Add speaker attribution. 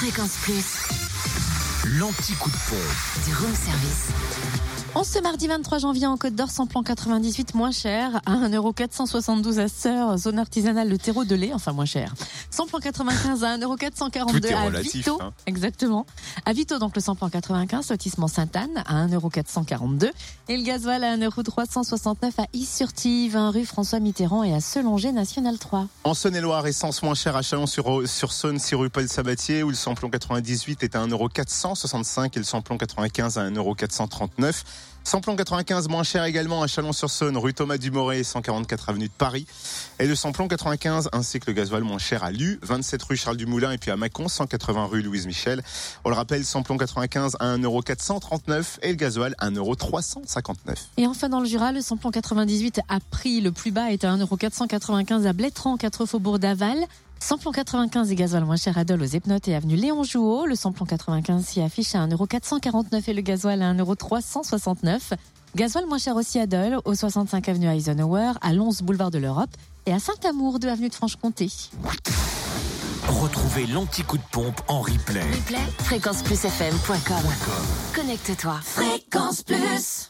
Speaker 1: Fréquence Plus,
Speaker 2: L'anti-coup de pompe.
Speaker 1: du room service.
Speaker 3: En ce mardi 23 janvier en Côte d'Or, samplon 98 moins cher à 1,472€ à Sœur, zone artisanale le terreau de lait, enfin moins cher. Samplon 95 à 1,442€
Speaker 4: Tout est
Speaker 3: à
Speaker 4: relatif,
Speaker 3: Vito,
Speaker 4: hein.
Speaker 3: exactement. À Vito, donc le samplon 95, lotissement Sainte-Anne à 1,442€ et le gasoil à 1,369€ à Is-sur-Tive, rue François Mitterrand et à Selanger National 3.
Speaker 4: En Saône-et-Loire, essence moins chère à Chalon-sur-Saône, 6 rue Paul Sabatier, où le samplon 98 est à 1,465€ et le samplon 95 à 1,439€. Samplon 95 moins cher également à Chalon-sur-Saône, rue Thomas Dumoré, 144 avenue de Paris. Et le samplon 95 ainsi que le gasoil moins cher à Lu, 27 rue Charles Dumoulin et puis à Mâcon, 180 rue Louise Michel. On le rappelle, samplon 95 à 1,439€ et le gasoil à 1,359€.
Speaker 3: Et enfin dans le Jura, le samplon 98 a prix le plus bas est à 1,495€ à Blétran, 4 faubourg d'Aval. Samplon 95 et gasoil moins cher à Dole aux Epnotes et avenue Léon Jouot. Le samplon 95 s'y affiche à 1,449€ et le gasoil à 1,369€. Gasoil moins cher aussi à Dole, au 65 avenue Eisenhower, à 11 boulevard de l'Europe et à Saint-Amour, 2 avenue de Franche-Comté.
Speaker 2: Retrouvez l'anti-coup de pompe en replay.
Speaker 1: Replay, fréquenceplusfm.com. Connecte-toi. Fréquence Plus.